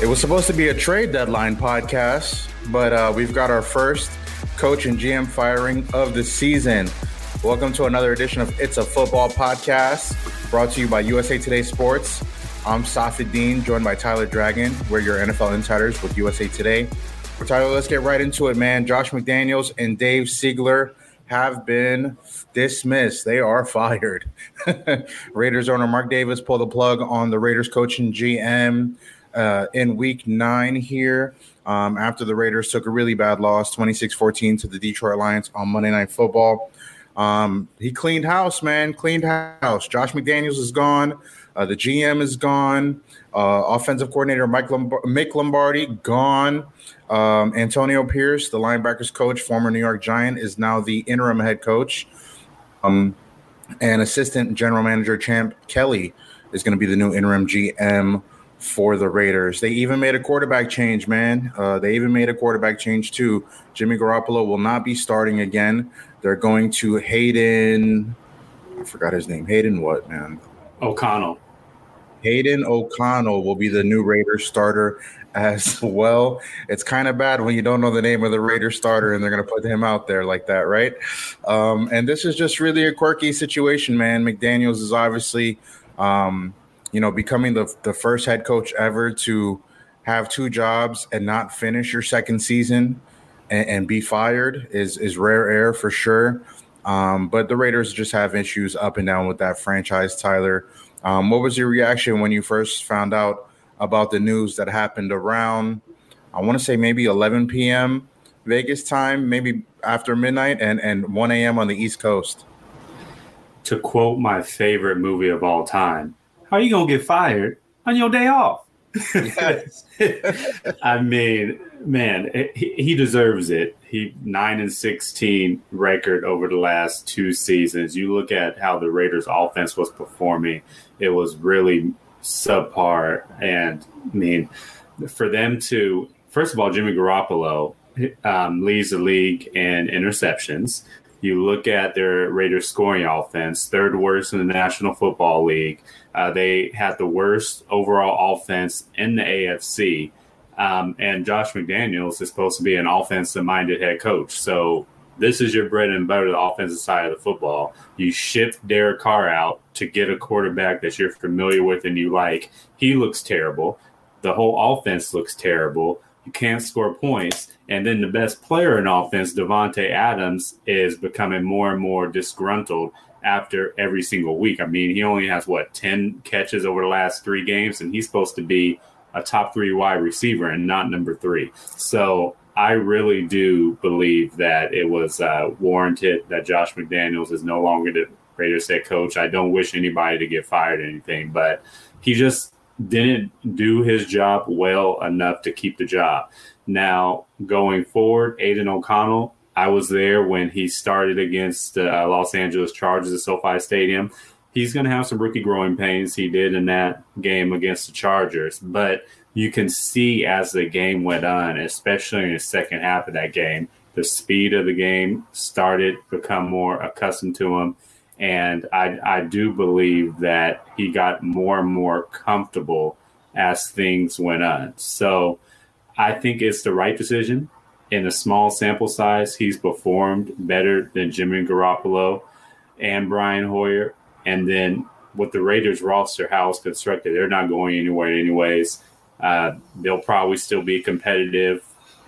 It was supposed to be a trade deadline podcast, but uh, we've got our first coach and GM firing of the season. Welcome to another edition of It's a Football podcast brought to you by USA Today Sports. I'm Safid Deen, joined by Tyler Dragon. We're your NFL insiders with USA Today. Tyler, let's get right into it, man. Josh McDaniels and Dave Ziegler have been dismissed. They are fired. Raiders owner Mark Davis pulled the plug on the Raiders coach and GM uh, in week nine here um, after the Raiders took a really bad loss, 26 14 to the Detroit Lions on Monday Night Football. Um, he cleaned house, man, cleaned house. Josh McDaniels is gone. Uh, the GM is gone. Uh, offensive coordinator Mike Lomb- Lombardi gone. Um, Antonio Pierce, the linebackers coach, former New York Giant, is now the interim head coach. Um, and assistant general manager Champ Kelly is going to be the new interim GM for the Raiders. They even made a quarterback change, man. Uh, they even made a quarterback change too. Jimmy Garoppolo will not be starting again. They're going to Hayden. I forgot his name. Hayden what, man? O'Connell. Hayden O'Connell will be the new Raiders starter as well. It's kind of bad when you don't know the name of the Raiders starter and they're going to put him out there like that, right? Um, and this is just really a quirky situation, man. McDaniels is obviously um, you know, becoming the the first head coach ever to have two jobs and not finish your second season and, and be fired is is rare air for sure. Um, but the Raiders just have issues up and down with that franchise. Tyler, um, what was your reaction when you first found out about the news that happened around? I want to say maybe 11 p.m. Vegas time, maybe after midnight, and and 1 a.m. on the East Coast. To quote my favorite movie of all time, how are you gonna get fired on your day off? Yes. I mean, man, he, he, deserves it. He nine and sixteen record over the last two seasons. You look at how the Raiders' offense was performing; it was really subpar. And I mean, for them to first of all, Jimmy Garoppolo um, leads the league in interceptions. You look at their Raiders scoring offense, third worst in the National Football League. Uh, they had the worst overall offense in the AFC. Um, and Josh McDaniels is supposed to be an offensive minded head coach. So this is your bread and butter, the offensive side of the football. You shift Derek Carr out to get a quarterback that you're familiar with and you like. He looks terrible. The whole offense looks terrible. Can't score points. And then the best player in offense, Davante Adams, is becoming more and more disgruntled after every single week. I mean, he only has what ten catches over the last three games, and he's supposed to be a top three wide receiver and not number three. So I really do believe that it was uh, warranted that Josh McDaniels is no longer the Raiders head coach. I don't wish anybody to get fired or anything, but he just didn't do his job well enough to keep the job. Now, going forward, Aidan O'Connell, I was there when he started against the uh, Los Angeles Chargers at SoFi Stadium. He's going to have some rookie growing pains. He did in that game against the Chargers, but you can see as the game went on, especially in the second half of that game, the speed of the game started to become more accustomed to him. And I, I do believe that he got more and more comfortable as things went on. So, I think it's the right decision. In a small sample size, he's performed better than Jimmy Garoppolo and Brian Hoyer. And then with the Raiders roster, how it's constructed, they're not going anywhere anyways. Uh, they'll probably still be competitive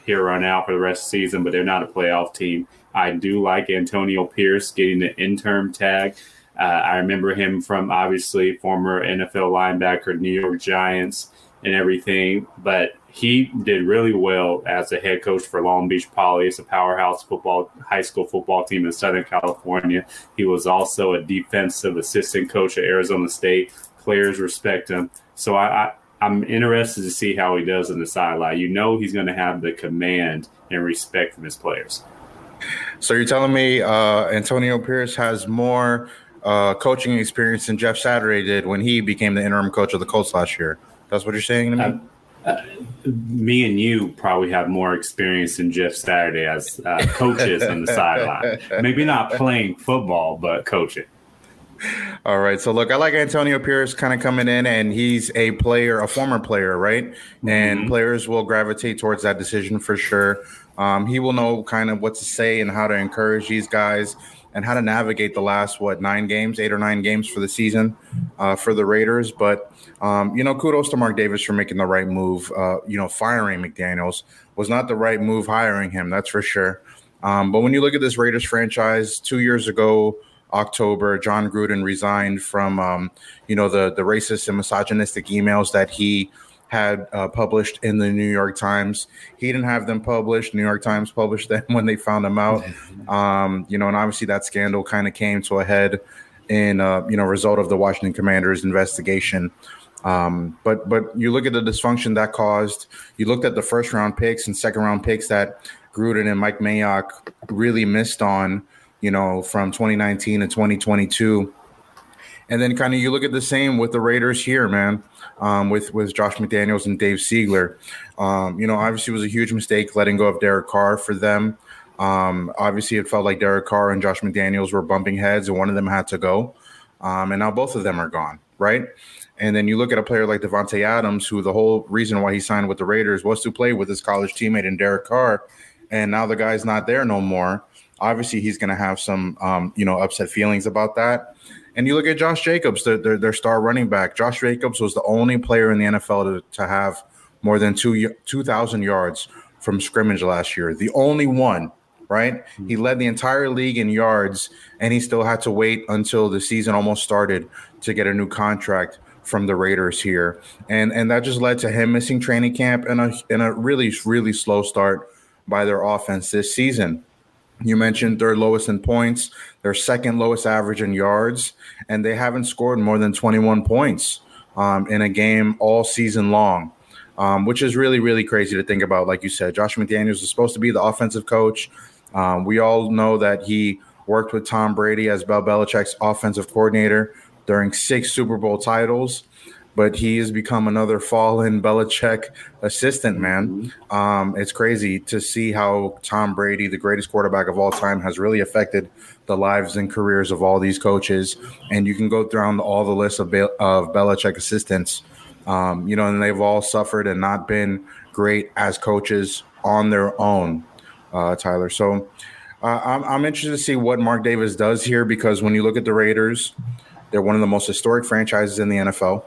here on out for the rest of the season, but they're not a playoff team. I do like Antonio Pierce getting the interim tag. Uh, I remember him from obviously former NFL linebacker, New York Giants and everything. But he did really well as a head coach for Long Beach Poly. It's a powerhouse football high school football team in Southern California. He was also a defensive assistant coach at Arizona State. Players respect him. So I, I I'm interested to see how he does in the sideline. You know he's going to have the command and respect from his players. So you're telling me uh, Antonio Pierce has more uh, coaching experience than Jeff Saturday did when he became the interim coach of the Colts last year. That's what you're saying to me. Uh, uh, me and you probably have more experience than Jeff Saturday as uh, coaches on the sideline. Maybe not playing football, but coaching. All right. So look, I like Antonio Pierce kind of coming in, and he's a player, a former player, right? Mm-hmm. And players will gravitate towards that decision for sure. Um, he will know kind of what to say and how to encourage these guys and how to navigate the last what nine games, eight or nine games for the season uh, for the Raiders. But um, you know, kudos to Mark Davis for making the right move. Uh, you know, firing McDaniels was not the right move. Hiring him, that's for sure. Um, but when you look at this Raiders franchise, two years ago, October, John Gruden resigned from um, you know the the racist and misogynistic emails that he had uh, published in the New York Times. He didn't have them published. New York Times published them when they found them out. Um, you know, and obviously that scandal kind of came to a head in uh, you know result of the Washington Commanders investigation. Um, but but you look at the dysfunction that caused. You looked at the first round picks and second round picks that Gruden and Mike Mayock really missed on. You know, from 2019 to 2022. And then kind of you look at the same with the Raiders here, man um, with with Josh McDaniels and Dave Ziegler. Um, you know, obviously, it was a huge mistake letting go of Derek Carr for them. Um, obviously, it felt like Derek Carr and Josh McDaniels were bumping heads, and one of them had to go. Um, and now both of them are gone, right? And then you look at a player like Davante Adams, who the whole reason why he signed with the Raiders was to play with his college teammate in Derek Carr, and now the guy's not there no more. Obviously, he's going to have some, um, you know, upset feelings about that. And you look at Josh Jacobs, their, their, their star running back. Josh Jacobs was the only player in the NFL to, to have more than two 2,000 yards from scrimmage last year. The only one, right? Hmm. He led the entire league in yards, and he still had to wait until the season almost started to get a new contract from the Raiders here. And and that just led to him missing training camp and a and a really really slow start by their offense this season. You mentioned third lowest in points, their second lowest average in yards, and they haven't scored more than 21 points um, in a game all season long, um, which is really, really crazy to think about. Like you said, Josh McDaniels is supposed to be the offensive coach. Um, we all know that he worked with Tom Brady as Bill Belichick's offensive coordinator during six Super Bowl titles but he has become another fallen Belichick assistant, man. Mm-hmm. Um, it's crazy to see how Tom Brady, the greatest quarterback of all time, has really affected the lives and careers of all these coaches. And you can go down all the list of, Be- of Belichick assistants, um, you know, and they've all suffered and not been great as coaches on their own, uh, Tyler. So uh, I'm, I'm interested to see what Mark Davis does here because when you look at the Raiders, they're one of the most historic franchises in the NFL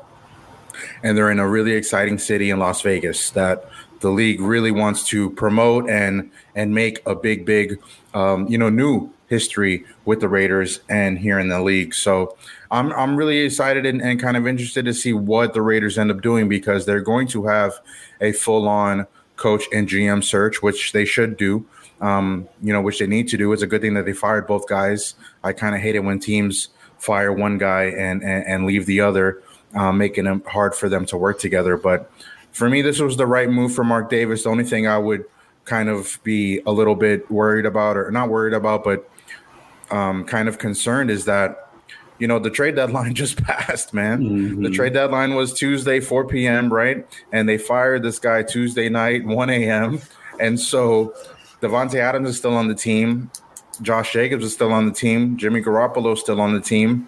and they're in a really exciting city in Las Vegas that the league really wants to promote and and make a big, big, um, you know, new history with the Raiders and here in the league. So I'm I'm really excited and, and kind of interested to see what the Raiders end up doing because they're going to have a full on coach and GM search, which they should do. Um, you know, which they need to do. It's a good thing that they fired both guys. I kind of hate it when teams fire one guy and, and, and leave the other uh, making it hard for them to work together. But for me, this was the right move for Mark Davis. The only thing I would kind of be a little bit worried about, or not worried about, but um, kind of concerned is that you know the trade deadline just passed, man. Mm-hmm. The trade deadline was Tuesday, 4 p.m., right? And they fired this guy Tuesday night, 1 a.m. And so Davante Adams is still on the team. Josh Jacobs is still on the team. Jimmy Garoppolo is still on the team.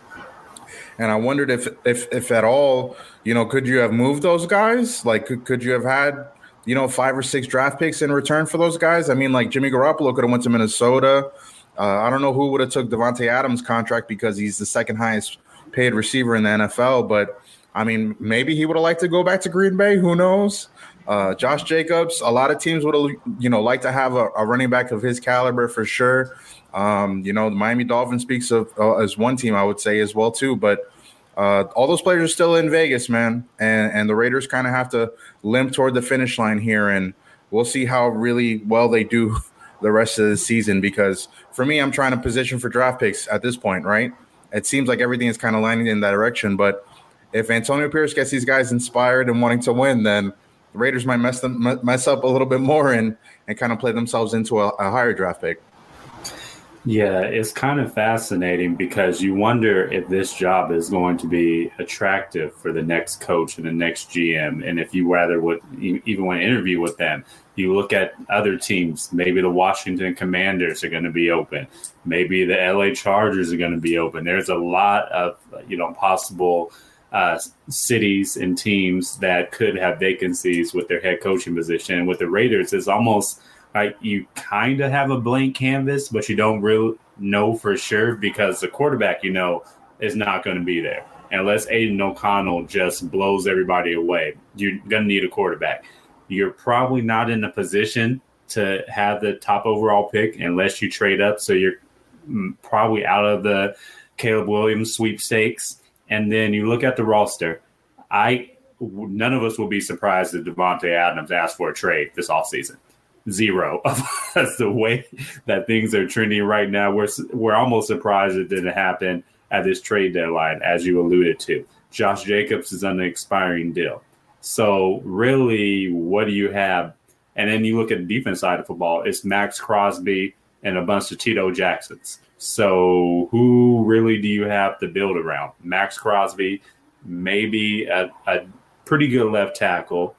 And I wondered if, if, if at all, you know, could you have moved those guys? Like, could, could you have had, you know, five or six draft picks in return for those guys? I mean, like Jimmy Garoppolo could have went to Minnesota. Uh, I don't know who would have took Davante Adams' contract because he's the second highest paid receiver in the NFL. But I mean, maybe he would have liked to go back to Green Bay. Who knows? Uh, Josh Jacobs. A lot of teams would you know, like to have a, a running back of his caliber for sure. Um, you know, the Miami Dolphins speaks of uh, as one team I would say as well too. But uh, all those players are still in Vegas, man, and and the Raiders kind of have to limp toward the finish line here, and we'll see how really well they do the rest of the season. Because for me, I'm trying to position for draft picks at this point, right? It seems like everything is kind of lining in that direction, but if Antonio Pierce gets these guys inspired and wanting to win, then the Raiders might mess them mess up a little bit more and and kind of play themselves into a, a higher draft pick. Yeah, it's kind of fascinating because you wonder if this job is going to be attractive for the next coach and the next GM, and if you rather would even want to interview with them. You look at other teams. Maybe the Washington Commanders are going to be open. Maybe the LA Chargers are going to be open. There's a lot of you know possible uh, cities and teams that could have vacancies with their head coaching position. With the Raiders, it's almost like you kind of have a blank canvas, but you don't really know for sure because the quarterback, you know, is not going to be there. Unless Aidan O'Connell just blows everybody away, you're going to need a quarterback. You're probably not in a position to have the top overall pick unless you trade up. So you're mm, probably out of the Caleb Williams sweepstakes and then you look at the roster. I none of us will be surprised if Davante Adams asked for a trade this offseason. Zero. That's the way that things are trending right now. We're we're almost surprised it didn't happen at this trade deadline, as you alluded to. Josh Jacobs is on an expiring deal. So really, what do you have? And then you look at the defense side of football. It's Maxx Crosby and a bunch of Tito Jacksons. So who really do you have to build around? Maxx Crosby, maybe a, a pretty good left tackle,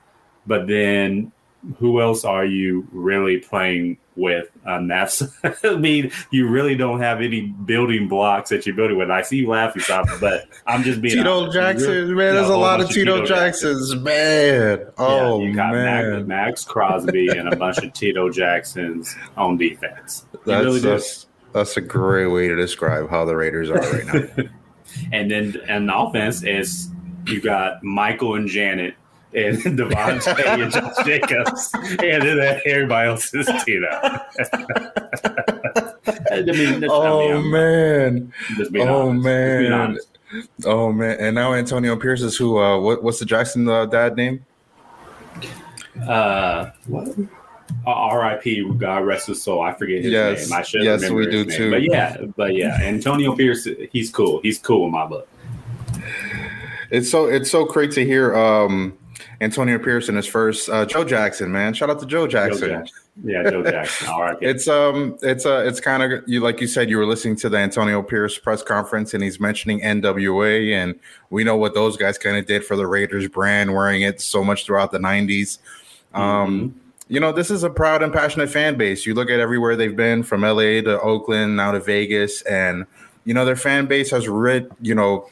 but then who else are you really playing with? Um, that's I mean, you really don't have any building blocks that you're building with. I see you laughing, but I'm just being Tito honest. Jackson, really, man. There's a lot of Tito, Tito Jacksons, Jacksons, man. Oh yeah, you got man. Maxx Crosby and a bunch of Tito Jacksons on defense. You that's, really that's, that's a great way to describe how the Raiders are right now. and then and the offense is you got Michael and Janet and Davante and Josh Jacobs, and then that everybody else is Tito. I mean, oh man, oh honest. man, oh man, and now Antonio Pierce is who? Uh, what, what's the Jackson uh, dad name? Uh, what? Uh, R.I.P. God rest his soul. I forget his yes, name. I should yes, remember we do name. too. But yeah, but yeah, Antonio Pierce, he's cool. He's cool in my book. It's so it's so great to hear um, Antonio Pierce in his first uh, Joe Jackson, man. Shout out to Joe Jackson. Joe Jackson. Yeah, Joe Jackson. All right. it's um it's uh it's kind of you like you said you were listening to the Antonio Pierce press conference and he's mentioning NWA and we know what those guys kind of did for the Raiders brand, wearing it so much throughout the 90s. Um mm-hmm you know, this is a proud and passionate fan base. You look at everywhere they've been from LA to Oakland, now to Vegas, and you know, their fan base has rid, you know,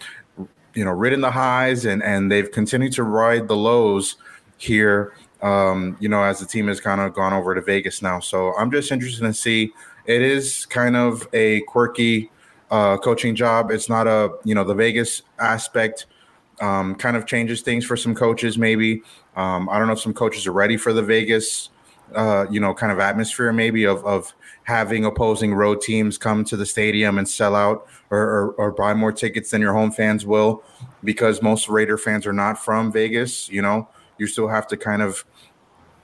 you know, ridden the highs and and they've continued to ride the lows here. Um, you know, as the team has kind of gone over to Vegas now. So I'm just interested to see. It is kind of a quirky uh, coaching job. It's not a you know the Vegas aspect um, kind of changes things for some coaches, maybe. Um, I don't know if some coaches are ready for the Vegas, uh, you know, kind of atmosphere, maybe of, of having opposing road teams come to the stadium and sell out or, or, or buy more tickets than your home fans will, because most Raider fans are not from Vegas. You know, you still have to kind of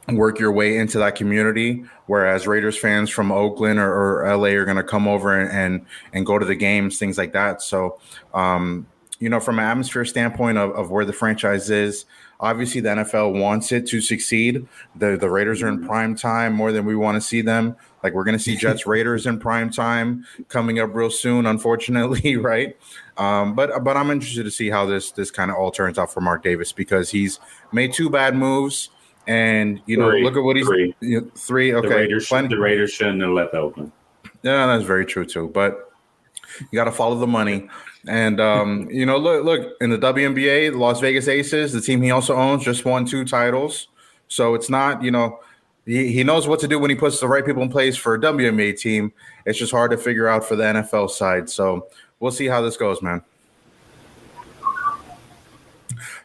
work your way into that community whereas raiders fans from oakland or, or la are going to come over and, and, and go to the games things like that so um, you know, from an atmosphere standpoint of, of where the franchise is, obviously the NFL wants it to succeed. The the Raiders are in mm-hmm. prime time more than we want to see them. Like we're going to see Jets Raiders in prime time coming up real soon, unfortunately, right? Um, but but I'm interested to see how this this kind of all turns out for Mark Davis because he's made two bad moves. And you know, three, look at what he's three. You know, three okay, the Raiders, the Raiders shouldn't have left open. Yeah, that's very true too. But you got to follow the money. And um, you know, look, look in the WNBA, the Las Vegas Aces, the team he also owns, just won two titles. So it's not, you know, he, he knows what to do when he puts the right people in place for a WNBA team. It's just hard to figure out for the NFL side. So we'll see how this goes, man.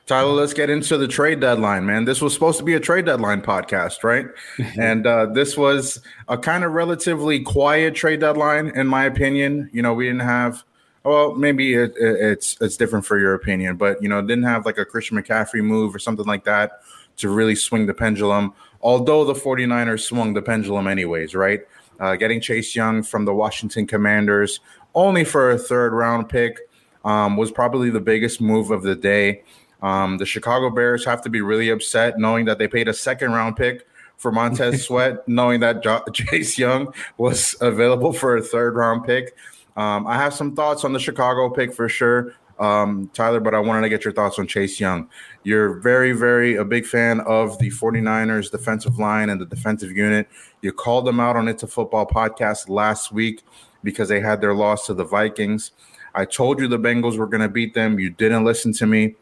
Tyler, let's get into the trade deadline, man. This was supposed to be a trade deadline podcast, right? and uh, this was a kind of relatively quiet trade deadline, in my opinion. You know, we didn't have well, maybe it, it, it's it's different for your opinion, but you know, didn't have like a Christian McCaffrey move or something like that to really swing the pendulum. Although the 49ers swung the pendulum anyways, right? Uh, getting Chase Young from the Washington Commanders only for a third round pick um, was probably the biggest move of the day. Um, the Chicago Bears have to be really upset knowing that they paid a second round pick for Montez Sweat, knowing that jo- Chase Young was available for a third round pick. Um, I have some thoughts on the Chicago pick for sure, um, Tyler, but I wanted to get your thoughts on Chase Young. You're very, very a big fan of the 49ers defensive line and the defensive unit. You called them out on It's a Football podcast last week because they had their loss to the Vikings. I told you the Bengals were going to beat them. You didn't listen to me.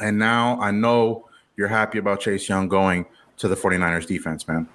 And now I know you're happy about Chase Young going to the 49ers defense, man.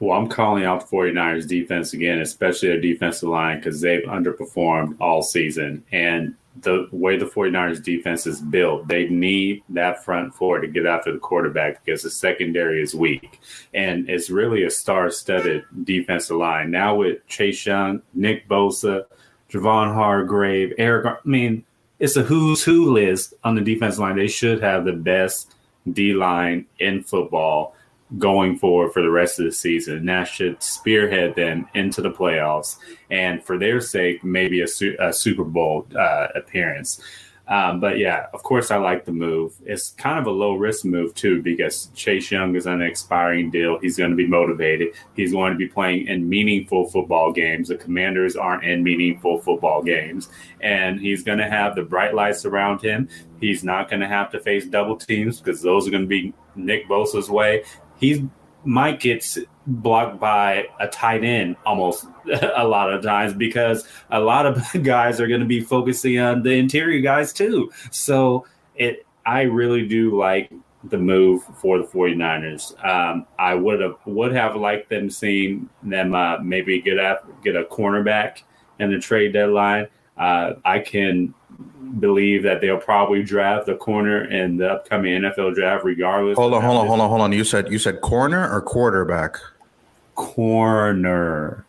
Well, I'm calling out the 49ers defense again, especially their defensive line, because they've underperformed all season. And the way the 49ers defense is built, they need that front four to get after the quarterback because the secondary is weak. And it's really a star studded defensive line. Now with Chase Young, Nick Bosa, Javon Hargrave, Arik, I mean, it's a who's who list on the defense line. They should have the best D line in football going forward for the rest of the season. And that should spearhead them into the playoffs and, for their sake, maybe a, a Super Bowl uh, appearance. Um, but yeah, of course, I like the move. It's kind of a low risk move too because Chase Young is on an expiring deal. He's going to be motivated. He's going to be playing in meaningful football games. The Commanders aren't in meaningful football games, and he's going to have the bright lights around him. He's not going to have to face double teams because those are going to be Nick Bosa's way he might gets blocked by a tight end almost a lot of times because a lot of guys are going to be focusing on the interior guys too. So it, I really do like the move for the 49ers. Um, I would have would have liked them seeing them uh, maybe get a get a cornerback in the trade deadline. Uh, I can believe that they'll probably draft the corner in the upcoming NFL draft, regardless. Hold on, hold on, hold on, hold on. You said you said corner or quarterback? Corner.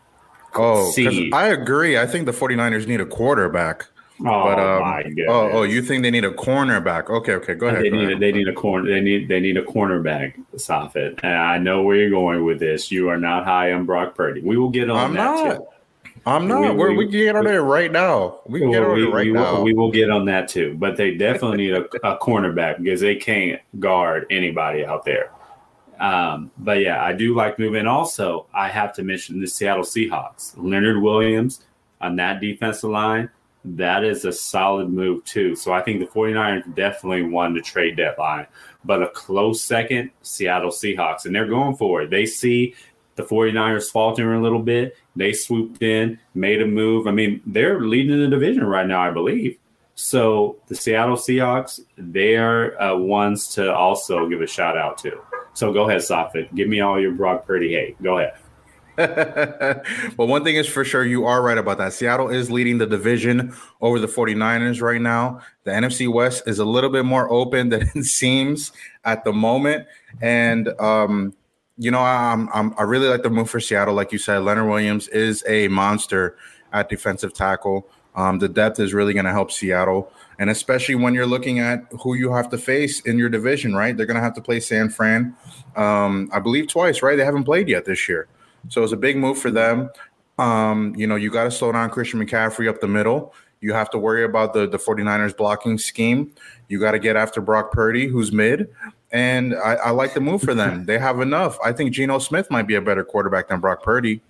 Oh, I agree. I think the 49ers need a quarterback. Oh but, um, my goodness. Oh, oh, you think they need a cornerback? Okay, okay, go ahead. They go need ahead. A, they need a corner. They need they need a cornerback. Safid. And I know where you're going with this. You are not high on Brock Purdy. We will get on I'm that not. too. I'm not. We, we, can get on there right now. We can get on there right we, now. We will get on that too. But they definitely need a, a cornerback because they can't guard anybody out there. Um, but yeah, I do like moving. Also, I have to mention the Seattle Seahawks. Leonard Williams on that defensive line. That is a solid move too. So I think the 49ers definitely won the trade deadline. But a close second, Seattle Seahawks. And they're going for it. They see the 49ers faltering a little bit. They swooped in, made a move. I mean, they're leading the division right now, I believe. So the Seattle Seahawks, they are uh, ones to also give a shout out to. So go ahead, Safid. Give me all your Brock Purdy hate. Go ahead. well, one thing is for sure, you are right about that. Seattle is leading the division over the 49ers right now. The NFC West is a little bit more open than it seems at the moment. And um, you know, I'm, I'm, i really like the move for Seattle. Like you said, Leonard Williams is a monster at defensive tackle. Um, the depth is really going to help Seattle, and especially when you're looking at who you have to face in your division, right? They're going to have to play San Fran, um, I believe twice, right? They haven't played yet this year, so it's a big move for them. Um, you know, you got to slow down Christian McCaffrey up the middle. You have to worry about the the 49ers blocking scheme. You got to get after Brock Purdy, who's mid and I, I, like the move for them. they have enough. I think Geno Smith might be a better quarterback than Brock Purdy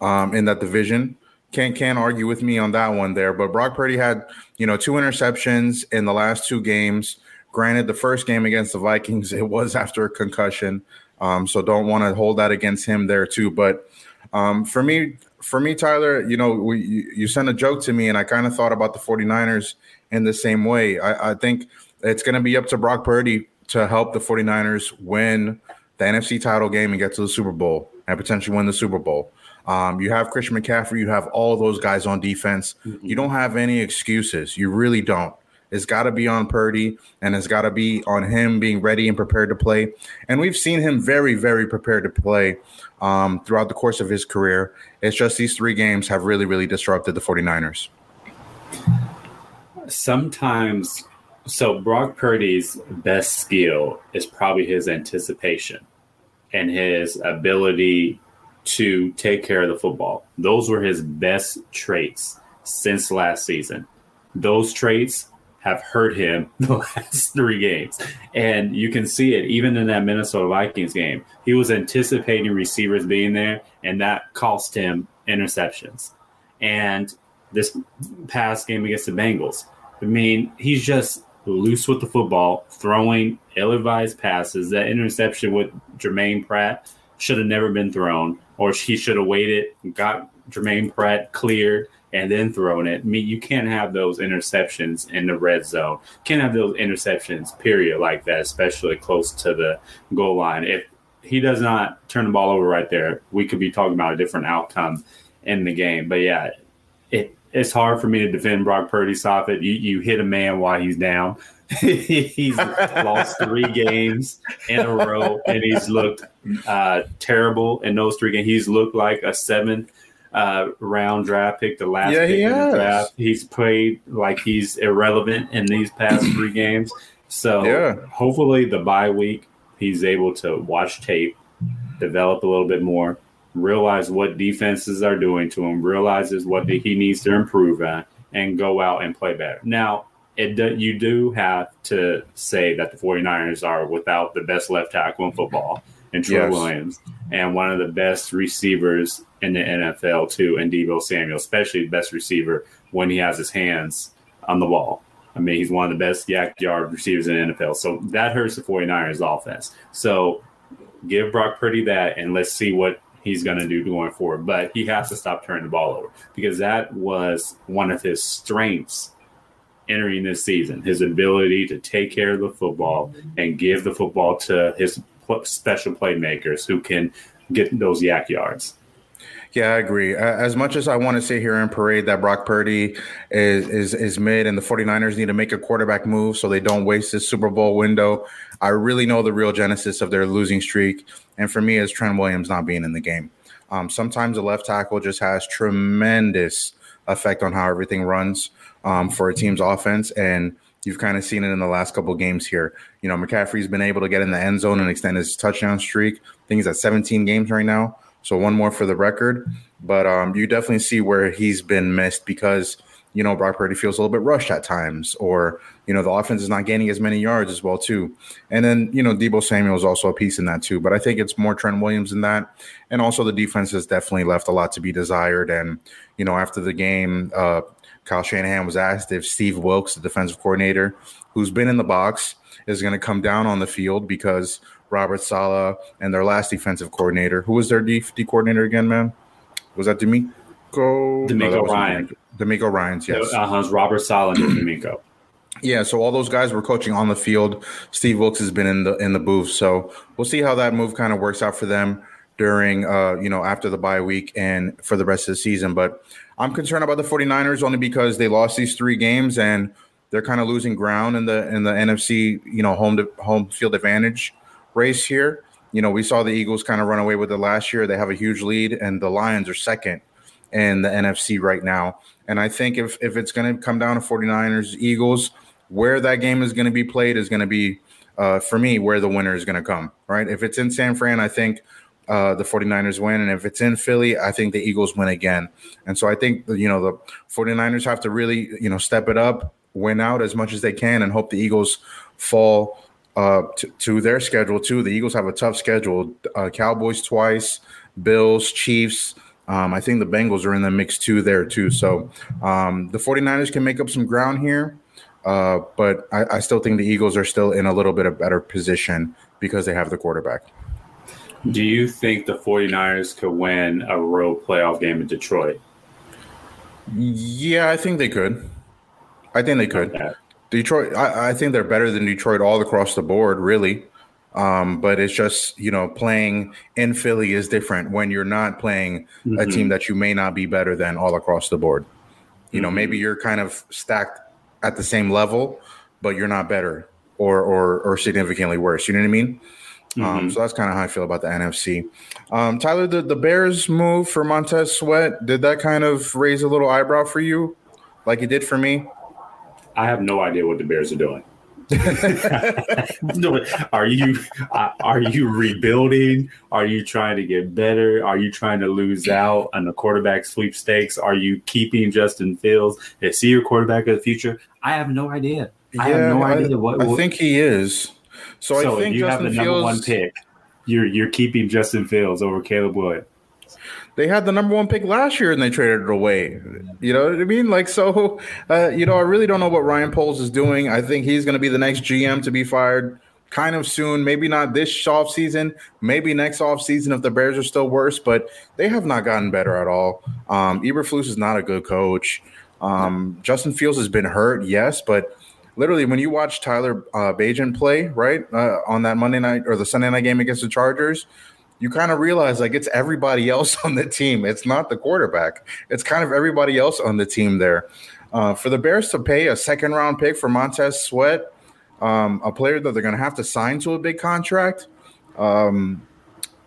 um, in that division. Can't can't argue with me on that one there. But Brock Purdy had you know two interceptions in the last two games. Granted, the first game against the Vikings it was after a concussion, um, so don't want to hold that against him there too. But um, for me, for me, Tyler, you know, we, you, you sent a joke to me, and I kind of thought about the 49ers in the same way. I, I think it's going to be up to Brock Purdy to help the 49ers win the NFC title game and get to the Super Bowl and potentially win the Super Bowl. Um, you have Christian McCaffrey, you have all those guys on defense. Mm-hmm. You don't have any excuses. You really don't. It's got to be on Purdy and it's got to be on him being ready and prepared to play. And we've seen him very, very prepared to play um, throughout the course of his career. It's just these three games have really, really disrupted the 49ers. sometimes so Brock Purdy's best skill is probably his anticipation and his ability to take care of the football. Those were his best traits since last season. Those traits have hurt him the last three games. And you can see it even in that Minnesota Vikings game. He was anticipating receivers being there, and that cost him interceptions. And this past game against the Bengals, I mean, he's just loose with the football, throwing ill advised passes. That interception with Germaine Pratt should have never been thrown, or he should have waited, got Germaine Pratt cleared, and then thrown it. I mean, you can't have those interceptions in the red zone. Can't have those interceptions, period, like that, especially close to the goal line. If he does not turn the ball over right there, we could be talking about a different outcome in the game. But yeah, it's hard for me to defend Brock Purdy, Safid. You you hit a man while he's down. he's lost three games in a row, and he's looked uh, terrible in those three games. He's looked like a seventh uh, round draft pick, the last Yeah, pick he in the draft. He's played like he's irrelevant in these past three games. So Yeah. hopefully the bye week he's able to watch tape, develop a little bit more, realize what defenses are doing to him, realizes what he needs to improve at, and go out and play better. Now, it do, you do have to say that the 49ers are without the best left tackle in football, and Troy Yes. Williams, and one of the best receivers in the NFL too, and Deebo Samuel, especially the best receiver when he has his hands on the ball. I mean, he's one of the best YAC yard receivers in the NFL. So that hurts the 49ers offense. So give Brock Purdy that and let's see what he's going to do going forward. But he has to stop turning the ball over because that was one of his strengths entering this season his ability to take care of the football and give the football to his special playmakers who can get those YAC yards. Yeah, I agree. As much as I want to sit here and parade that Brock Purdy is, is is mid and the 49ers need to make a quarterback move so they don't waste this Super Bowl window, I really know the real genesis of their losing streak. And for me, is Trent Williams not being in the game. Um, sometimes a left tackle just has tremendous effect on how everything runs um, for a team's offense. And you've kind of seen it in the last couple games here. You know, McCaffrey's been able to get in the end zone and extend his touchdown streak. I think he's at 17 games right now. So one more for the record. But um, you definitely see where he's been missed because, you know, Brock Purdy feels a little bit rushed at times, or, you know, the offense is not gaining as many yards as well, too. And then, you know, Deebo Samuel is also a piece in that, too. But I think it's more Trent Williams in that. And also the defense has definitely left a lot to be desired. And, you know, after the game, uh, Kyle Shanahan was asked if Steve Wilks, the defensive coordinator, who's been in the box, is going to come down on the field because Robert Saleh and their last defensive coordinator, who was their D, D coordinator again, man? Was that DeMeco? DeMeco wasn't Ryan. DeMeco. Ryan's, yes. Uh-huh, Robert Saleh and DeMeco. Yeah, so all those guys were coaching on the field. Steve Wilks has been in the in the booth, so we'll see how that move kind of works out for them during uh, you know, after the bye week and for the rest of the season. But I'm concerned about the 49ers only because they lost these three games and they're kind of losing ground in the in the NFC, you know, home to home field advantage race here. You know, we saw the Eagles kind of run away with it last year. They have a huge lead, and the Lions are second in the NFC right now. And I think if if it's going to come down to 49ers Eagles, where that game is going to be played is going to be uh, for me where the winner is going to come. Right? If it's in San Fran, I think uh, the 49ers win, and if it's in Philly, I think the Eagles win again. And so I think you know the 49ers have to really you know step it up, win out as much as they can, and hope the Eagles fall uh, to, to their schedule too. The Eagles have a tough schedule: uh, Cowboys twice, Bills, Chiefs. Um, I think the Bengals are in the mix too there too. So um, the 49ers can make up some ground here, uh, but I, I still think the Eagles are still in a little bit of better position because they have the quarterback. Do you think the 49ers could win a road playoff game in Detroit? Yeah, I think they could. I think they could. Okay. Detroit, I, I think they're better than Detroit all across the board, really. Um, but it's just you know playing in Philly is different when you're not playing a team that you may not be better than all across the board. You know, maybe you're kind of stacked at the same level, but you're not better or or or significantly worse. You know what I mean? Um, so that's kind of how I feel about the NFC. Um, Tyler, the, the Bears move for Montez Sweat, did that kind of raise a little eyebrow for you, like it did for me? I have no idea what the Bears are doing. are you uh, are you rebuilding? Are you trying to get better? Are you trying to lose out on the quarterback sweepstakes? Are you keeping Justin Fields? Is he your quarterback of the future? I have no idea. I yeah, have no idea what, what, I think he is. So, so I think if you Justin have the number Fields, one pick. You're you're keeping Justin Fields over Caleb Williams. They had the number one pick last year and they traded it away. You know what I mean? Like, so, uh, you know, I really don't know what Ryan Poles is doing. I think he's going to be the next GM to be fired kind of soon. Maybe not this off season, maybe next off season if the Bears are still worse, but they have not gotten better at all. Um, Eberflus is not a good coach. Um, Justin Fields has been hurt, yes, but literally when you watch Tyler uh, Bagent play, right, uh, on that Monday night or the Sunday night game against the Chargers, you kind of realize like it's everybody else on the team. It's not the quarterback. It's kind of everybody else on the team there. Uh, for the Bears to pay a second round pick for Montez Sweat, um, a player that they're going to have to sign to a big contract, um,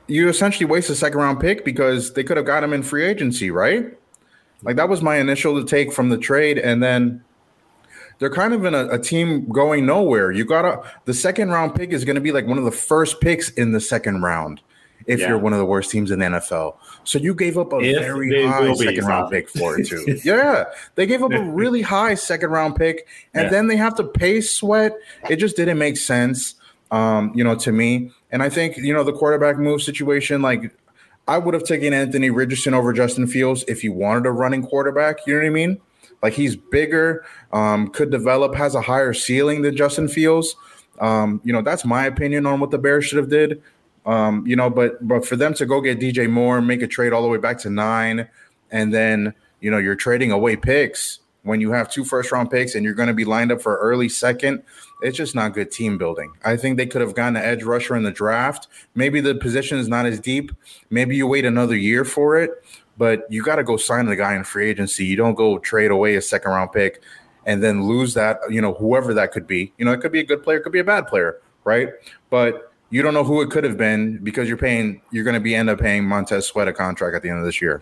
you essentially waste a second round pick because they could have got him in free agency, right? Like that was my initial take from the trade, and then they're kind of in a, a, team going nowhere. You gotta the second round pick is going to be like one of the first picks in the second round if yeah. you're one of the worst teams in the NFL. So you gave up a if very high second round pick for it too. yeah, they gave up a really high second round pick, and yeah. then they have to pay Sweat. It just didn't make sense, um, you know, to me. And I think you know the quarterback move situation, like. I would have taken Anthony Richardson over Justin Fields if he wanted a running quarterback. You know what I mean? Like he's bigger, um, could develop, has a higher ceiling than Justin Fields. Um, you know, that's my opinion on what the Bears should have did. Um, you know, but but for them to go get DJ Moore, make a trade all the way back to nine, and then you know you're trading away picks when you have two first round picks and you're going to be lined up for early second. It's just not good team building. I think they could have gotten an edge rusher in the draft. Maybe the position is not as deep. Maybe you wait another year for it, but you got to go sign the guy in free agency. You don't go trade away a second round pick and then lose that, you know, whoever that could be. You know, it could be a good player, it could be a bad player, right? But you don't know who it could have been because you're paying you're going to be end up paying Montez Sweat a contract at the end of this year.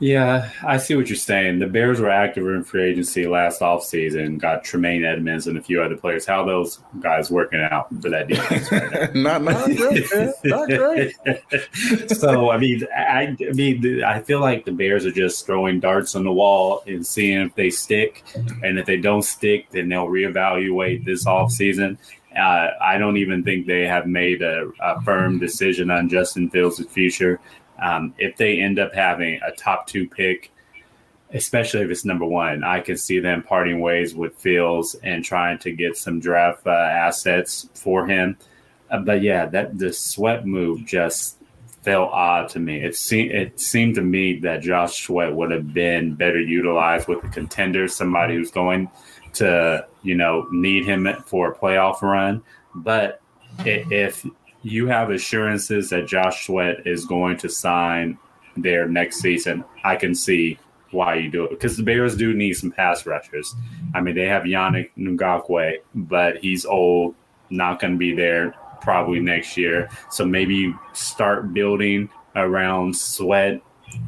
Yeah, I see what you're saying. The Bears were active in free agency last offseason, got Tremaine Edmunds and a few other players. How those guys working out for that defense right not, not great, Not great. so, I mean, I, I, mean, I feel like the Bears are just throwing darts on the wall and seeing if they stick. And if they don't stick, then they'll reevaluate this offseason. Uh, I don't even think they have made a, a firm decision on Justin Fields' future. Um, if they end up having a top two pick, especially if it's number one, I could see them parting ways with Fields and trying to get some draft uh, assets for him. Uh, but yeah, that the Sweat move just felt odd to me. It seemed it seemed to me that Josh Sweat would have been better utilized with a contender, somebody who's going to you know need him for a playoff run. But if you have assurances that Josh Sweat is going to sign there next season, I can see why you do it because the Bears do need some pass rushers. I mean, they have Yannick Ngakoue, but he's old, not going to be there probably next year. So maybe start building around Sweat,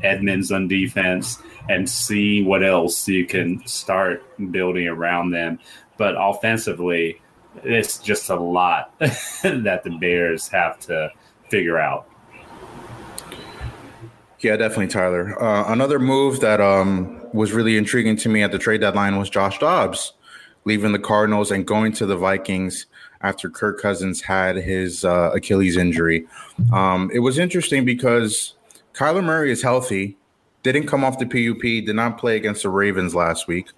Edmunds on defense, and see what else you can start building around them. But offensively, it's just a lot that the Bears have to figure out. Yeah, definitely, Tyler. Uh, another move that um, was really intriguing to me at the trade deadline was Josh Dobbs leaving the Cardinals and going to the Vikings after Kirk Cousins had his uh, Achilles injury. Um, it was interesting because Kyler Murray is healthy, didn't come off the PUP, did not play against the Ravens last week.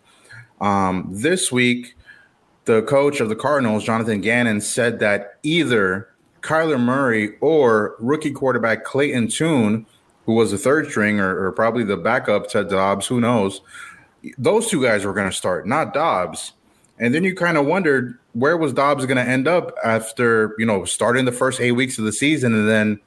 Um, this week, the coach of the Cardinals, Jonathan Gannon, said that either Kyler Murray or rookie quarterback Clayton Tune, who was the third string or, or probably the backup to Dobbs, who knows, those two guys were going to start, not Dobbs. And then you kind of wondered where was Dobbs going to end up after you know starting the first eight weeks of the season and then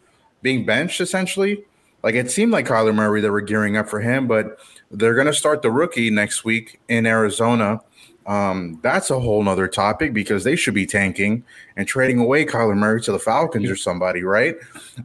being benched essentially. Like it seemed like Kyler Murray they were gearing up for him, but they're going to start the rookie next week in Arizona. Um, that's a whole nother topic because they should be tanking and trading away Kyler Murray to the Falcons or somebody, right?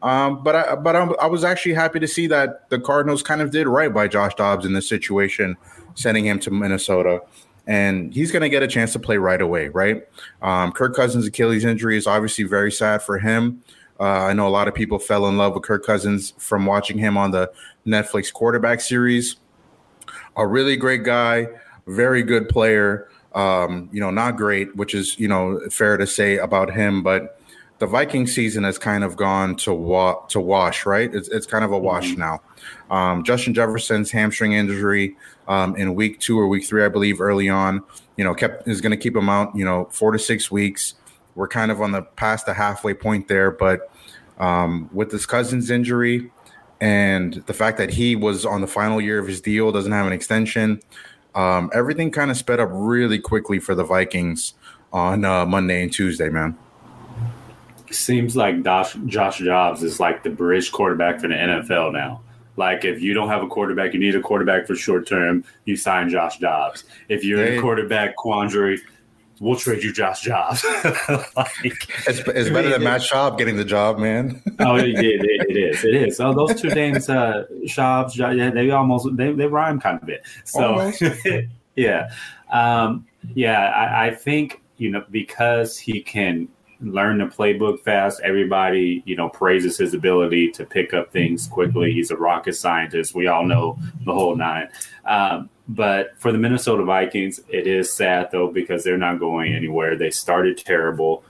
Um, but I, but I'm, I was actually happy to see that the Cardinals kind of did right by Josh Dobbs in this situation, sending him to Minnesota. and he's going to get a chance to play right away, right? Um, Kirk Cousins' Achilles injury is obviously very sad for him. Uh, I know a lot of people fell in love with Kirk Cousins from watching him on the Netflix quarterback series. A really great guy, very good player. Um, you know, not great, which is you know fair to say about him, but the Viking season has kind of gone to wa- to wash, right? It's, it's kind of a wash mm-hmm. now. Um, Justin Jefferson's hamstring injury um, in week two or week three, I believe, early on, you know, kept is going to keep him out, you know, four to six weeks. We're kind of on the past the halfway point there, but um, with this Cousins injury and the fact that he was on the final year of his deal, doesn't have an extension, um, everything kind of sped up really quickly for the Vikings on uh, Monday and Tuesday, man. Seems like Josh, Josh Dobbs is like the bridge quarterback for the NFL now. Like if you don't have a quarterback, you need a quarterback for short term, you sign Josh Dobbs. If you're hey. in a quarterback quandary, we'll trade you Josh Jobs. like, it's, it's better than Matt Schaub getting the job, man. oh, it, it, it is. It is. So those two names, uh, Schaub's, yeah, they almost they, they rhyme kind of bit. So yeah, um, yeah. I, I think you know because he can learn the playbook fast. Everybody, you know, praises his ability to pick up things quickly. He's a rocket scientist. We all know the whole nine. Um, but for the Minnesota Vikings, it is sad though because they're not going anywhere. They started terrible.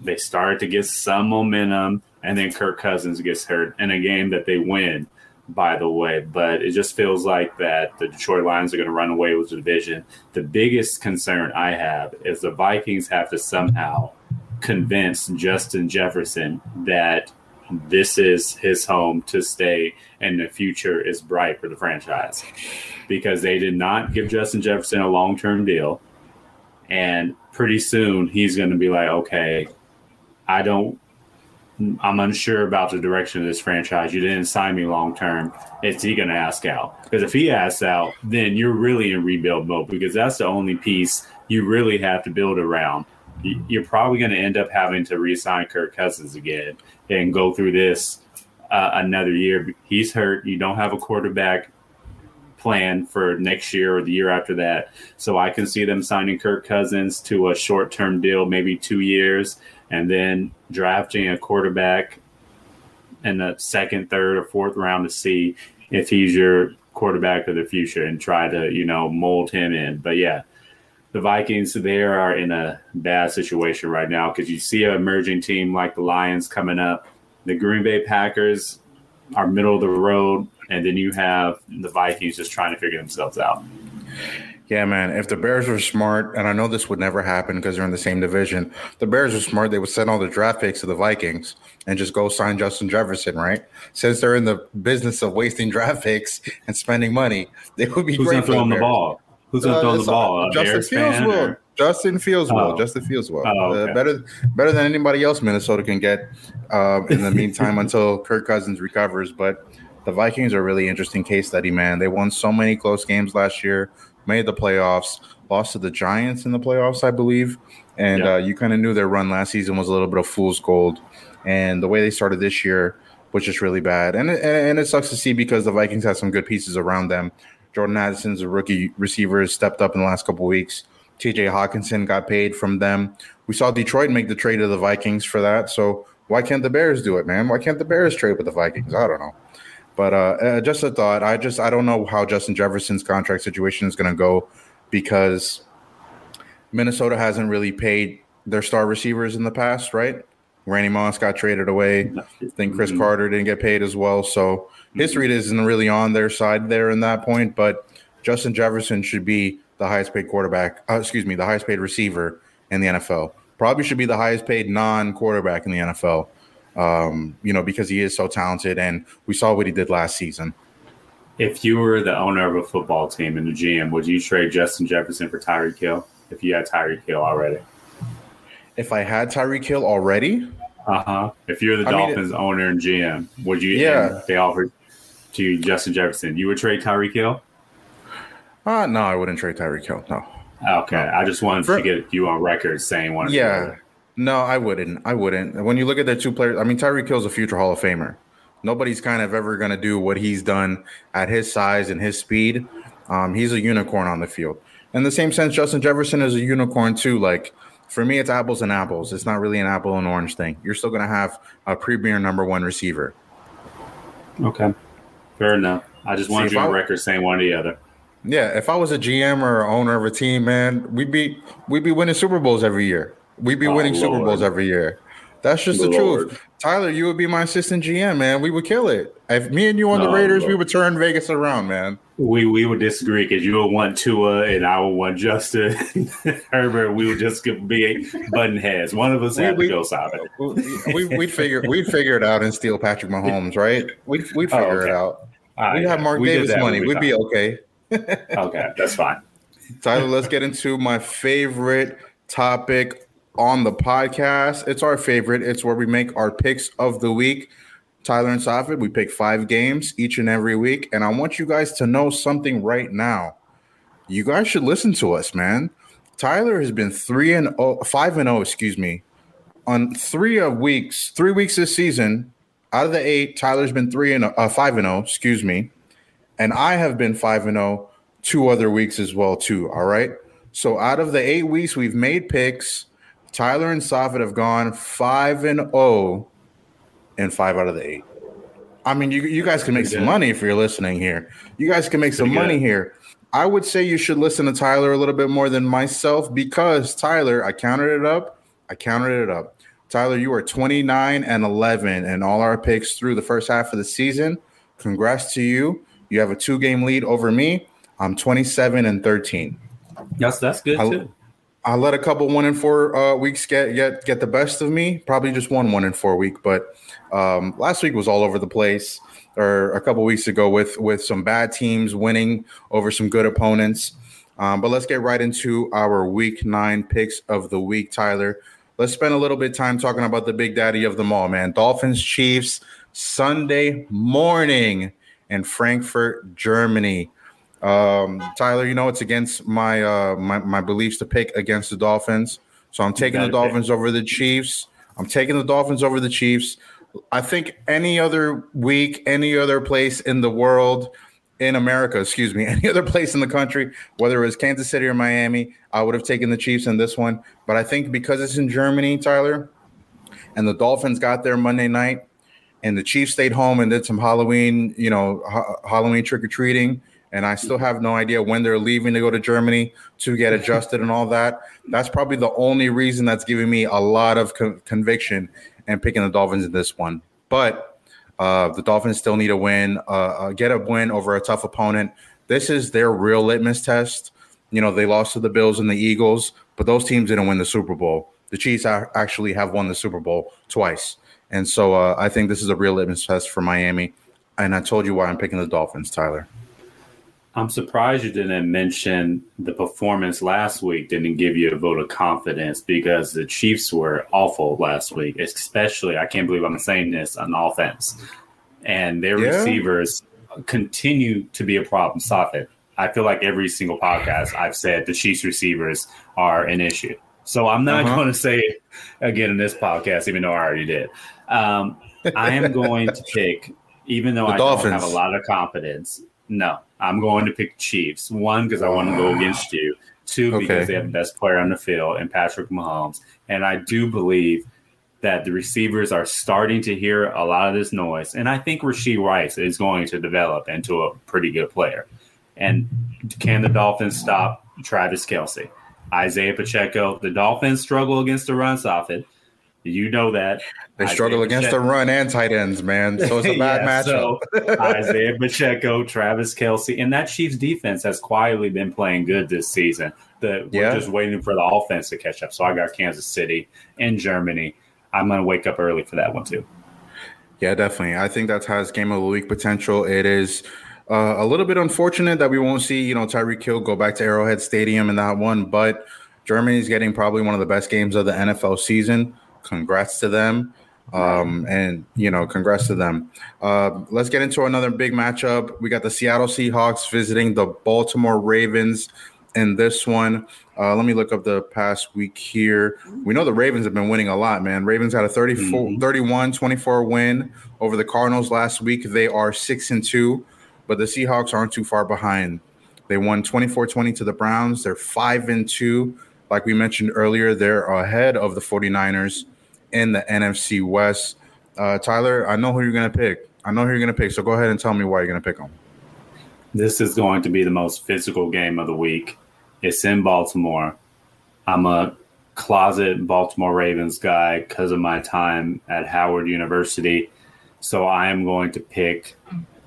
They started to get some momentum, and then Kirk Cousins gets hurt in a game that they win. By the way, but it just feels like that the Detroit Lions are going to run away with the division. The biggest concern I have is the Vikings have to somehow convince Justin Jefferson that this is his home to stay and the future is bright for the franchise because they did not give Justin Jefferson a long term deal. And pretty soon he's going to be like, okay, I don't, I'm unsure about the direction of this franchise. You didn't sign me long term. Is he going to ask out? Because if he asks out, then you're really in rebuild mode because that's the only piece you really have to build around you're probably going to end up having to re-sign Kirk Cousins again and go through this uh, another year. He's hurt. You don't have a quarterback plan for next year or the year after that. So I can see them signing Kirk Cousins to a short-term deal, maybe two years, and then drafting a quarterback in the second, third, or fourth round to see if he's your quarterback of the future and try to, you know, mold him in. But yeah, the Vikings they are in a bad situation right now because you see an emerging team like the Lions coming up. The Green Bay Packers are middle of the road, and then you have the Vikings just trying to figure themselves out. Yeah, man. If the Bears were smart, and I know this would never happen because they're in the same division, the Bears are smart. They would send all the draft picks to the Vikings and just go sign Justin Jefferson, right? Since they're in the business of wasting draft picks and spending money, they would be Who's great for the, the ball. Who's gonna uh, throw the ball? Justin Fields will. Or? Justin Fields will. Oh. Justin Fields will. Oh, uh, better, better than anybody else Minnesota can get. Uh, in the meantime, until Kirk Cousins recovers, but the Vikings are a really interesting case study. Man, they won so many close games last year, made the playoffs, lost to the Giants in the playoffs, I believe, and yeah. uh, you kind of knew their run last season was a little bit of fool's gold, and the way they started this year was just really bad. And and it sucks to see because the Vikings have some good pieces around them. Jordan Addison's a rookie receiver, has stepped up in the last couple weeks. TJ Hockenson got paid from them. We saw Detroit make the trade of the Vikings for that. So why can't the Bears do it, man? Why can't the Bears trade with the Vikings? I don't know. But uh, uh just a thought. I just I don't know how Justin Jefferson's contract situation is going to go because Minnesota hasn't really paid their star receivers in the past, right? Randy Moss got traded away. I think Cris mm-hmm. Carter didn't get paid as well. So history isn't really on their side there in that point, but Justin Jefferson should be the highest paid quarterback, uh, excuse me, the highest paid receiver in the NFL. Probably should be the highest paid non quarterback in the NFL, um, you know, because he is so talented. And we saw what he did last season. If you were the owner of a football team and the GM, would you trade Justin Jefferson for Tyreek Hill if you had Tyreek Hill already? If I had Tyreek Hill already, uh huh. If you're the I Dolphins mean, owner and GM, would you? Yeah. They offered to you Justin Jefferson, you would trade Tyreek Hill? Uh, no, I wouldn't trade Tyreek Hill. No. Okay, no. I just wanted For, to get you on record saying one. Yeah, no, I wouldn't. I wouldn't. When you look at the two players, I mean, Tyreek Hill's a future Hall of Famer. Nobody's kind of ever going to do what he's done at his size and his speed. Um, he's a unicorn on the field. In the same sense, Justin Jefferson is a unicorn too. Like for me, it's apples and apples. It's not really an apple and orange thing. You're still going to have a premier number one receiver. Okay, fair enough. I just wanted See, you on record saying one or the other. Yeah, if I was a GM or owner of a team, man, we'd be we'd be winning Super Bowls every year. We'd be oh, winning Lord. Super Bowls every year. That's just the, the truth. Tyler, you would be my assistant GM, man. We would kill it. If me and you on the Raiders, Lord. we would turn Vegas around, man. We we would disagree because you would want Tua and I would want Justin Herbert. We would just be button heads. One of us had we, to go solid. We, would figure we'd figure it out and steal Patrick Mahomes, right? We'd we'd oh, figure oh, okay. it out. Right, we'd have Mark we Davis money. We'd be okay. okay, that's fine. Tyler, let's get into my favorite topic on the podcast. It's our favorite. It's where we make our picks of the week. Tyler and Safid, we pick five games each and every week. And I want you guys to know something right now. You guys should listen to us, man. Tyler has been three and oh, five and oh, excuse me, on three of weeks, three weeks this season. Out of the eight, Tyler's been three and uh, five and oh, excuse me, and I have been five and oh two other weeks as well too. All right. So out of the eight weeks we've made picks, Tyler and Safid have gone five and zero, and five out of the eight. I mean, you you guys can make some money if you're listening here. You guys can make some money here. I would say you should listen to Tyler a little bit more than myself because Tyler, I counted it up. I counted it up. Tyler, you are 29 and 11 and all our picks through the first half of the season. Congrats to you. You have a two game lead over me. I'm 27 and 13. Yes, that's good I, too. I let a couple one in four uh, weeks get get get the best of me. Probably just one one in four week, but um, last week was all over the place. Or a couple weeks ago with with some bad teams winning over some good opponents. Um, but let's get right into our week nine picks of the week, Tyler. Let's spend a little bit time talking about the big daddy of them all, man. Dolphins Chiefs Sunday morning in Frankfurt, Germany. Um, Tyler, you know it's against my uh my, my beliefs to pick against the Dolphins. So I'm taking the Dolphins pick. over the Chiefs. I'm taking the Dolphins over the Chiefs. I think any other week, any other place in the world, in America, excuse me, any other place in the country, whether it was Kansas City or Miami, I would have taken the Chiefs in this one. But I think because it's in Germany, Tyler, and the Dolphins got there Monday night, and the Chiefs stayed home and did some Halloween, you know, ha- Halloween trick or treating and I still have no idea when they're leaving to go to Germany to get adjusted and all that. That's probably the only reason that's giving me a lot of co- conviction and picking the Dolphins in this one. But uh, the Dolphins still need a win, uh, uh, get a win over a tough opponent. This is their real litmus test. You know, they lost to the Bills and the Eagles, but those teams didn't win the Super Bowl. The Chiefs actually have won the Super Bowl twice. And so uh, I think this is a real litmus test for Miami. And I told you why I'm picking the Dolphins, Tyler. I'm surprised you didn't mention the performance last week didn't give you a vote of confidence because the Chiefs were awful last week, especially, I can't believe I'm saying this, on offense. And their yeah. receivers continue to be a problem. Stop it. I feel like every single podcast I've said the Chiefs receivers are an issue. So I'm not uh-huh. going to say it again in this podcast, even though I already did. Um, I am going to pick, even though the I Dolphins. don't have a lot of confidence, no, I'm going to pick Chiefs. One, because I want to go against you. Two, okay. because they have the best player on the field and Patrick Mahomes. And I do believe that the receivers are starting to hear a lot of this noise. And I think Rashee Rice is going to develop into a pretty good player. And can the Dolphins stop Travis Kelce? Isaiah Pacheco, the Dolphins struggle against the run, Safid. You know that they Isaiah struggle against Pacheco. the run and tight ends, man. So it's a bad yeah, matchup. so Isaiah Pacheco, Travis Kelce, and that Chiefs defense has quietly been playing good this season. The, we're yeah. just waiting for the offense to catch up. So I got Kansas City and Germany. I'm going to wake up early for that one too. Yeah, definitely. I think that has game of the week potential. It is uh, a little bit unfortunate that we won't see, you know, Tyreek Hill go back to Arrowhead Stadium in that one, but Germany's getting probably one of the best games of the NFL season congrats to them. Um, and you know, congrats to them. Uh, let's get into another big matchup. We got the Seattle Seahawks visiting the Baltimore Ravens in this one. Uh, let me look up the past week here. We know the Ravens have been winning a lot, man. Ravens had a 34, mm-hmm. 31 24 win over the Cardinals last week. They are 6 and 2, but the Seahawks aren't too far behind. They won 24-20 to the Browns. They're 5 and 2. Like we mentioned earlier, they're ahead of the 49ers in the NFC West. Uh, Tyler, I know who you're going to pick. I know who you're going to pick. So go ahead and tell me why you're going to pick them. This is going to be the most physical game of the week. It's in Baltimore. I'm a closet Baltimore Ravens guy because of my time at Howard University. So I am going to pick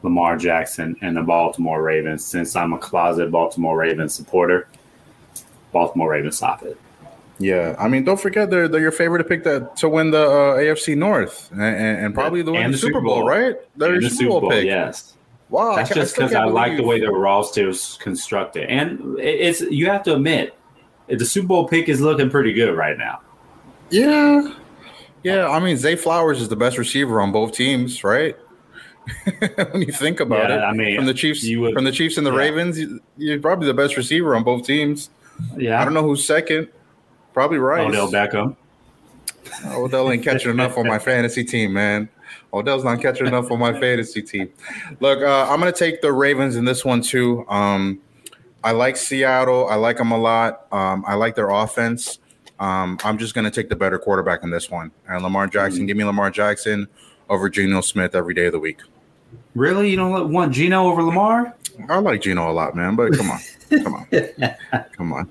Lamar Jackson and the Baltimore Ravens since I'm a closet Baltimore Ravens supporter. Baltimore Ravens stop it. Yeah, I mean, don't forget they're, they're your favorite to pick that to win the uh, AFC North and, and, and probably the, win the, Super Bowl, Bowl, right? They're your the Super Bowl, Bowl pick. Yes. Wow, that's just because I, I like the way the roster is constructed, and it's you have to admit the Super Bowl pick is looking pretty good right now. Yeah, yeah. I mean, Zay Flowers is the best receiver on both teams, right? when you think about yeah, it, I mean, from the Chiefs, would, from the Chiefs and the yeah. Ravens, you're probably the best receiver on both teams. Yeah, I don't know who's second. Probably right. Odell Beckham. Odell ain't catching enough on my fantasy team, man. Odell's not catching enough on my fantasy team. Look, uh, I'm going to take the Ravens in this one too. Um, I like Seattle. I like them a lot. Um, I like their offense. Um, I'm just going to take the better quarterback in this one. And Lamar Jackson, mm-hmm. give me Lamar Jackson over Geno Smith every day of the week. Really? You don't want Geno over Lamar? I like Geno a lot, man, but come on. come on. come on.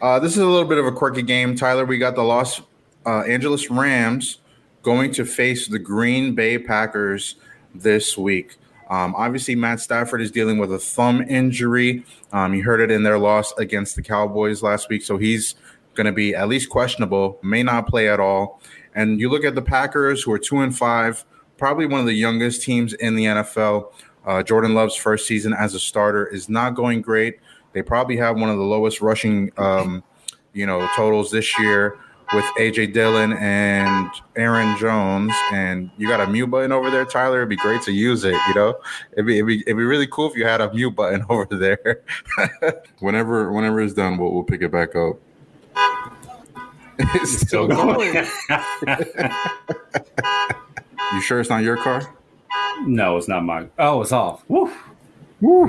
Uh, this is a little bit of a quirky game. Tyler, we got the Los uh, Angeles Rams going to face the Green Bay Packers this week. Um, obviously, Matt Stafford is dealing with a thumb injury. Um, you heard it in their loss against the Cowboys last week, so he's going to be at least questionable, may not play at all. And you look at the Packers, who are two and five, probably one of the youngest teams in the NFL. Uh, Jordan Love's first season as a starter is not going great. They probably have one of the lowest rushing, um, you know, totals this year with AJ Dillon and Aaron Jones, and you got a mute button over there, Tyler. It'd be great to use it. You know, it'd be it'd be, it'd be really cool if you had a mute button over there. whenever whenever it's done, we'll we'll pick it back up. it's still going. you sure it's not your car? No, it's not mine. Oh, it's off. Woo. Woo.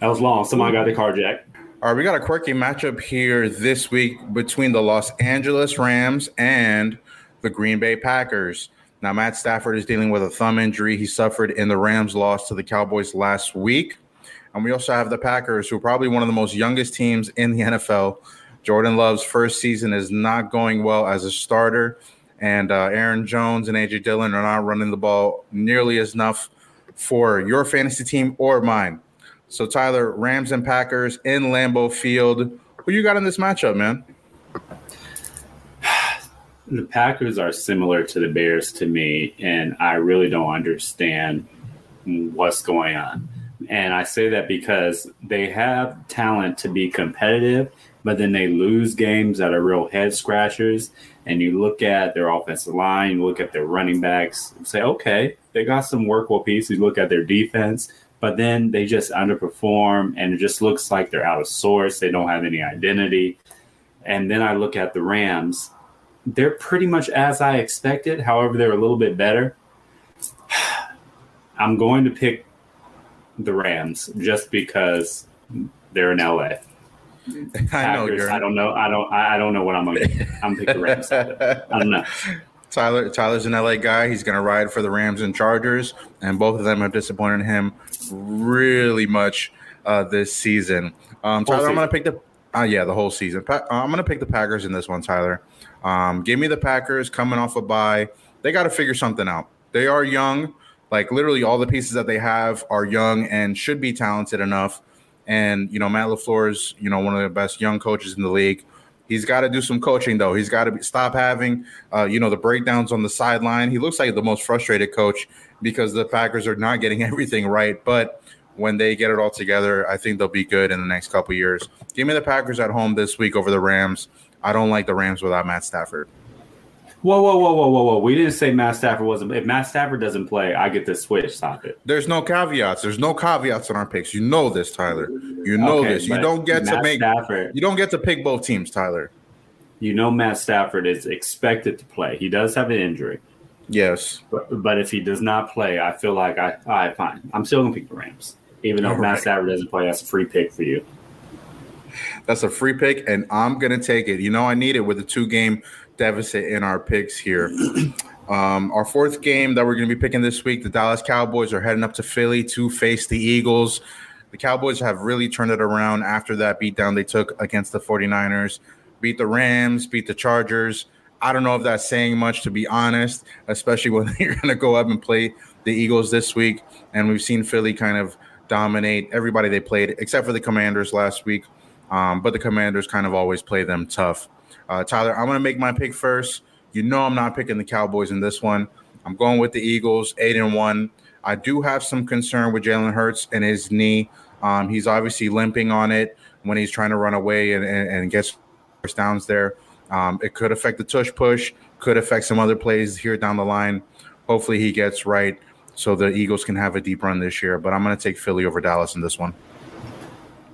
That was long. Somebody got the car jack. All right, we got a quirky matchup here this week between the Los Angeles Rams and the Green Bay Packers. Now, Matt Stafford is dealing with a thumb injury he suffered in the Rams' loss to the Cowboys last week. And we also have the Packers, who are probably one of the most youngest teams in the NFL. Jordan Love's first season is not going well as a starter. And uh, Aaron Jones and AJ Dillon are not running the ball nearly as enough for your fantasy team or mine. So Tyler, Rams and Packers in Lambeau Field. Who you got in this matchup, man? The Packers are similar to the Bears to me, and I really don't understand what's going on. And I say that because they have talent to be competitive, but then they lose games that are real head scratchers. And you look at their offensive line, you look at their running backs, say, okay, they got some workable pieces. You look at their defense, but then they just underperform and it just looks like they're out of sorts. They don't have any identity. And then I look at the Rams. They're pretty much as I expected. However, they're a little bit better. I'm going to pick the Rams just because they're in LA. Packers, I know. you're. I don't know. I don't. I don't know what I'm going to. I'm picking the Rams. I don't know. Tyler Tyler's an LA guy. He's going to ride for the Rams and Chargers, and both of them have disappointed him really much uh, this season. Um, Tyler, season. I'm going to pick the uh, yeah the whole season. Pa- uh, I'm going to pick the Packers in this one. Tyler, um, give me the Packers coming off a bye. They got to figure something out. They are young. Like literally, all the pieces that they have are young and should be talented enough. And you know, Matt LaFleur is you know one of the best young coaches in the league. He's got to do some coaching though. He's got to stop having, uh, you know, the breakdowns on the sideline. He looks like the most frustrated coach because the Packers are not getting everything right. But when they get it all together, I think they'll be good in the next couple years. Give me the Packers at home this week over the Rams. I don't like the Rams without Matt Stafford. Whoa, whoa, whoa, whoa, whoa, whoa! We didn't say Matt Stafford wasn't. If Matt Stafford doesn't play, I get this switch. Stop it. There's no caveats. There's no caveats on our picks. You know this, Tyler. You know okay, this. You don't get Matt to make. Stafford, you don't get to pick both teams, Tyler. You know Matt Stafford is expected to play. He does have an injury. Yes, but, but if he does not play, I feel like I. All right, fine. I'm still gonna pick the Rams. Even though All Matt right. Stafford doesn't play, that's a free pick for you. That's a free pick, and I'm gonna take it. You know, I need it with a two game deficit in our picks here. Um, our fourth game that we're going to be picking this week, the Dallas Cowboys are heading up to Philly to face the Eagles. The Cowboys have really turned it around after that beatdown they took against the 49ers. Beat the Rams, beat the Chargers. I don't know if that's saying much, to be honest, especially when you're going to go up and play the Eagles this week. And we've seen Philly kind of dominate everybody they played, except for the Commanders last week. Um, but the Commanders kind of always play them tough. Uh, Tyler, I'm going to make my pick first. You know, I'm not picking the Cowboys in this one. I'm going with the Eagles, eight and one. I do have some concern with Jalen Hurts and his knee. Um, he's obviously limping on it when he's trying to run away and, and, and gets first downs there. Um, it could affect the tush push, could affect some other plays here down the line. Hopefully, he gets right so the Eagles can have a deep run this year. But I'm going to take Philly over Dallas in this one.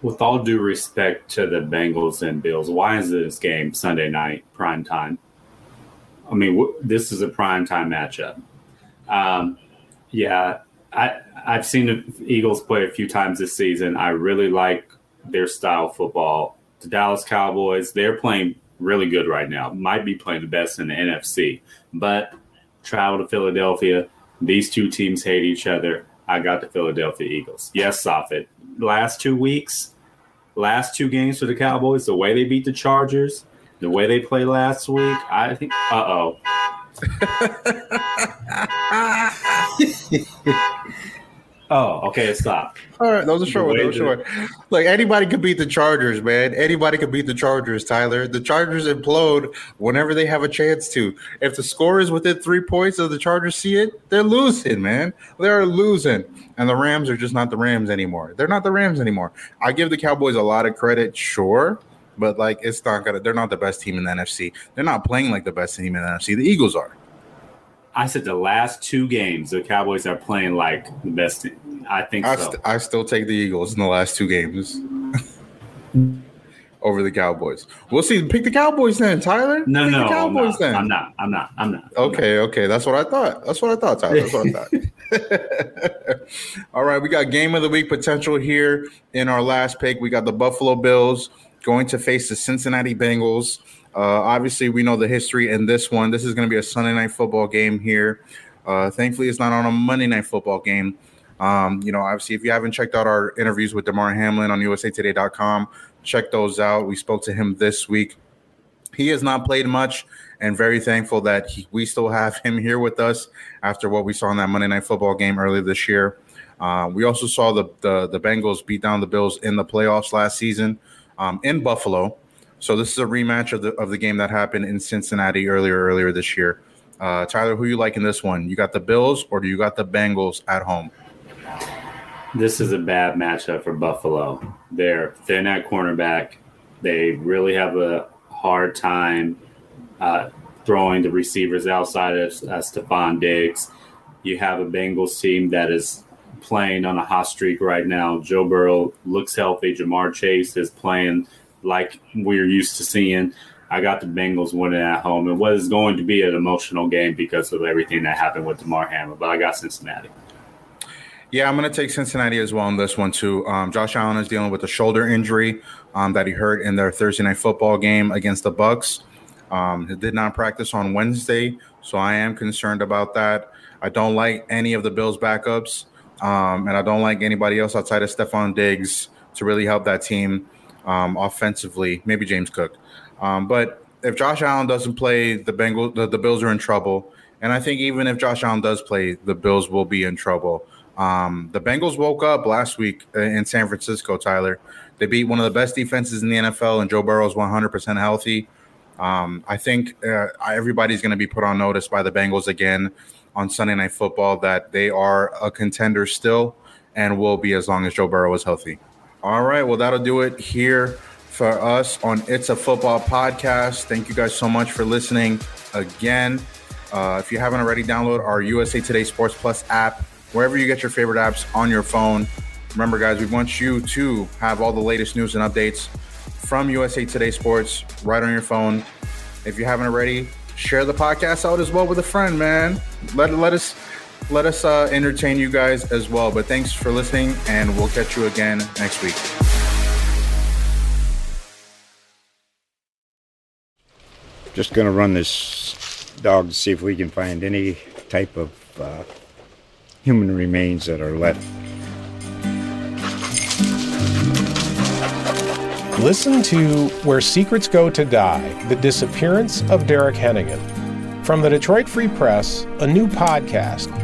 With all due respect to the Bengals and Bills, why is this game Sunday night prime time? I mean, w- this is a prime time matchup. Um, yeah, I I've seen the Eagles play a few times this season. I really like their style football. The Dallas Cowboys, they're playing really good right now. Might be playing the best in the NFC. But travel to Philadelphia. These two teams hate each other. I got the Philadelphia Eagles. Yes, Safid. Last two weeks, last two games for the Cowboys, the way they beat the Chargers, the way they played last week, I think. Uh oh. oh, okay, stop. All right, that was a short one. That was short. Like anybody could beat the Chargers, man. Anybody could beat the Chargers, Tyler. The Chargers implode whenever they have a chance to. If the score is within three points of the Chargers see it, they're losing, man. They're losing. And the Rams are just not the Rams anymore. They're not the Rams anymore. I give the Cowboys a lot of credit, sure but like it's not gonna. They're not the best team in the NFC. They're not playing like the best team in the NFC. The Eagles are. I said the last two games, the Cowboys are playing like the best. Team. I think I, so. st- I still take the Eagles in the last two games over the Cowboys. We'll see. Pick the Cowboys then, Tyler. No, Pick no, the Cowboys I'm then. I'm not. I'm not. I'm not. I'm okay, not. okay. That's what I thought. That's what I thought, Tyler. That's what I thought. All right, we got game of the week potential here in our last pick. We got the Buffalo Bills going to face the Cincinnati Bengals. Uh, obviously, we know the history in this one. This is going to be a Sunday night football game here. Uh, thankfully, it's not on a Monday night football game. Um, you know, obviously, if you haven't checked out our interviews with Damar Hamlin on USAToday.com, check those out. We spoke to him this week. He has not played much, and very thankful that he, we still have him here with us after what we saw in that Monday night football game earlier this year. Uh, we also saw the, the the Bengals beat down the Bills in the playoffs last season um, in Buffalo. So this is a rematch of the of the game that happened in Cincinnati earlier earlier this year. Uh, Tyler, who you like in this one? You got the Bills or do you got the Bengals at home? This is a bad matchup for Buffalo. They're thin at cornerback. They really have a hard time uh, throwing the receivers outside of uh, Stefon Diggs. You have a Bengals team that is playing on a hot streak right now. Joe Burrow looks healthy. Ja'Marr Chase is playing like we're used to seeing. I got the Bengals winning at home. It was going to be an emotional game because of everything that happened with Damar Hamlin, but I got Cincinnati. Yeah, I'm going to take Cincinnati as well in this one too. Um, Josh Allen is dealing with a shoulder injury um, that he hurt in their Thursday night football game against the Bucs. Um, he did not practice on Wednesday, so I am concerned about that. I don't like any of the Bills' backups. Um, and I don't like anybody else outside of Stefon Diggs to really help that team um, offensively. Maybe James Cook. Um, but if Josh Allen doesn't play, the Bengals, the, the, Bills are in trouble. And I think even if Josh Allen does play, the Bills will be in trouble. Um, the Bengals woke up last week in San Francisco, Tyler. They beat one of the best defenses in the NFL, and Joe Burrow is 100% healthy. Um, I think uh, everybody's going to be put on notice by the Bengals again on Sunday Night Football that they are a contender still and will be as long as Joe Burrow is healthy. All right, well, that'll do it here for us on It's a Football podcast. Thank you guys so much for listening again. Uh, if you haven't already, download our USA Today Sports Plus app wherever you get your favorite apps on your phone. Remember, guys, we want you to have all the latest news and updates from USA Today Sports right on your phone. If you haven't already, share the podcast out as well with a friend, man. Let let us let us uh, entertain you guys as well. But thanks for listening, and we'll catch you again next week. Just gonna run this dog to see if we can find any type of uh, human remains that are left. Listen to Where Secrets Go to Die The Disappearance of Derek Hennigan. From the Detroit Free Press, a new podcast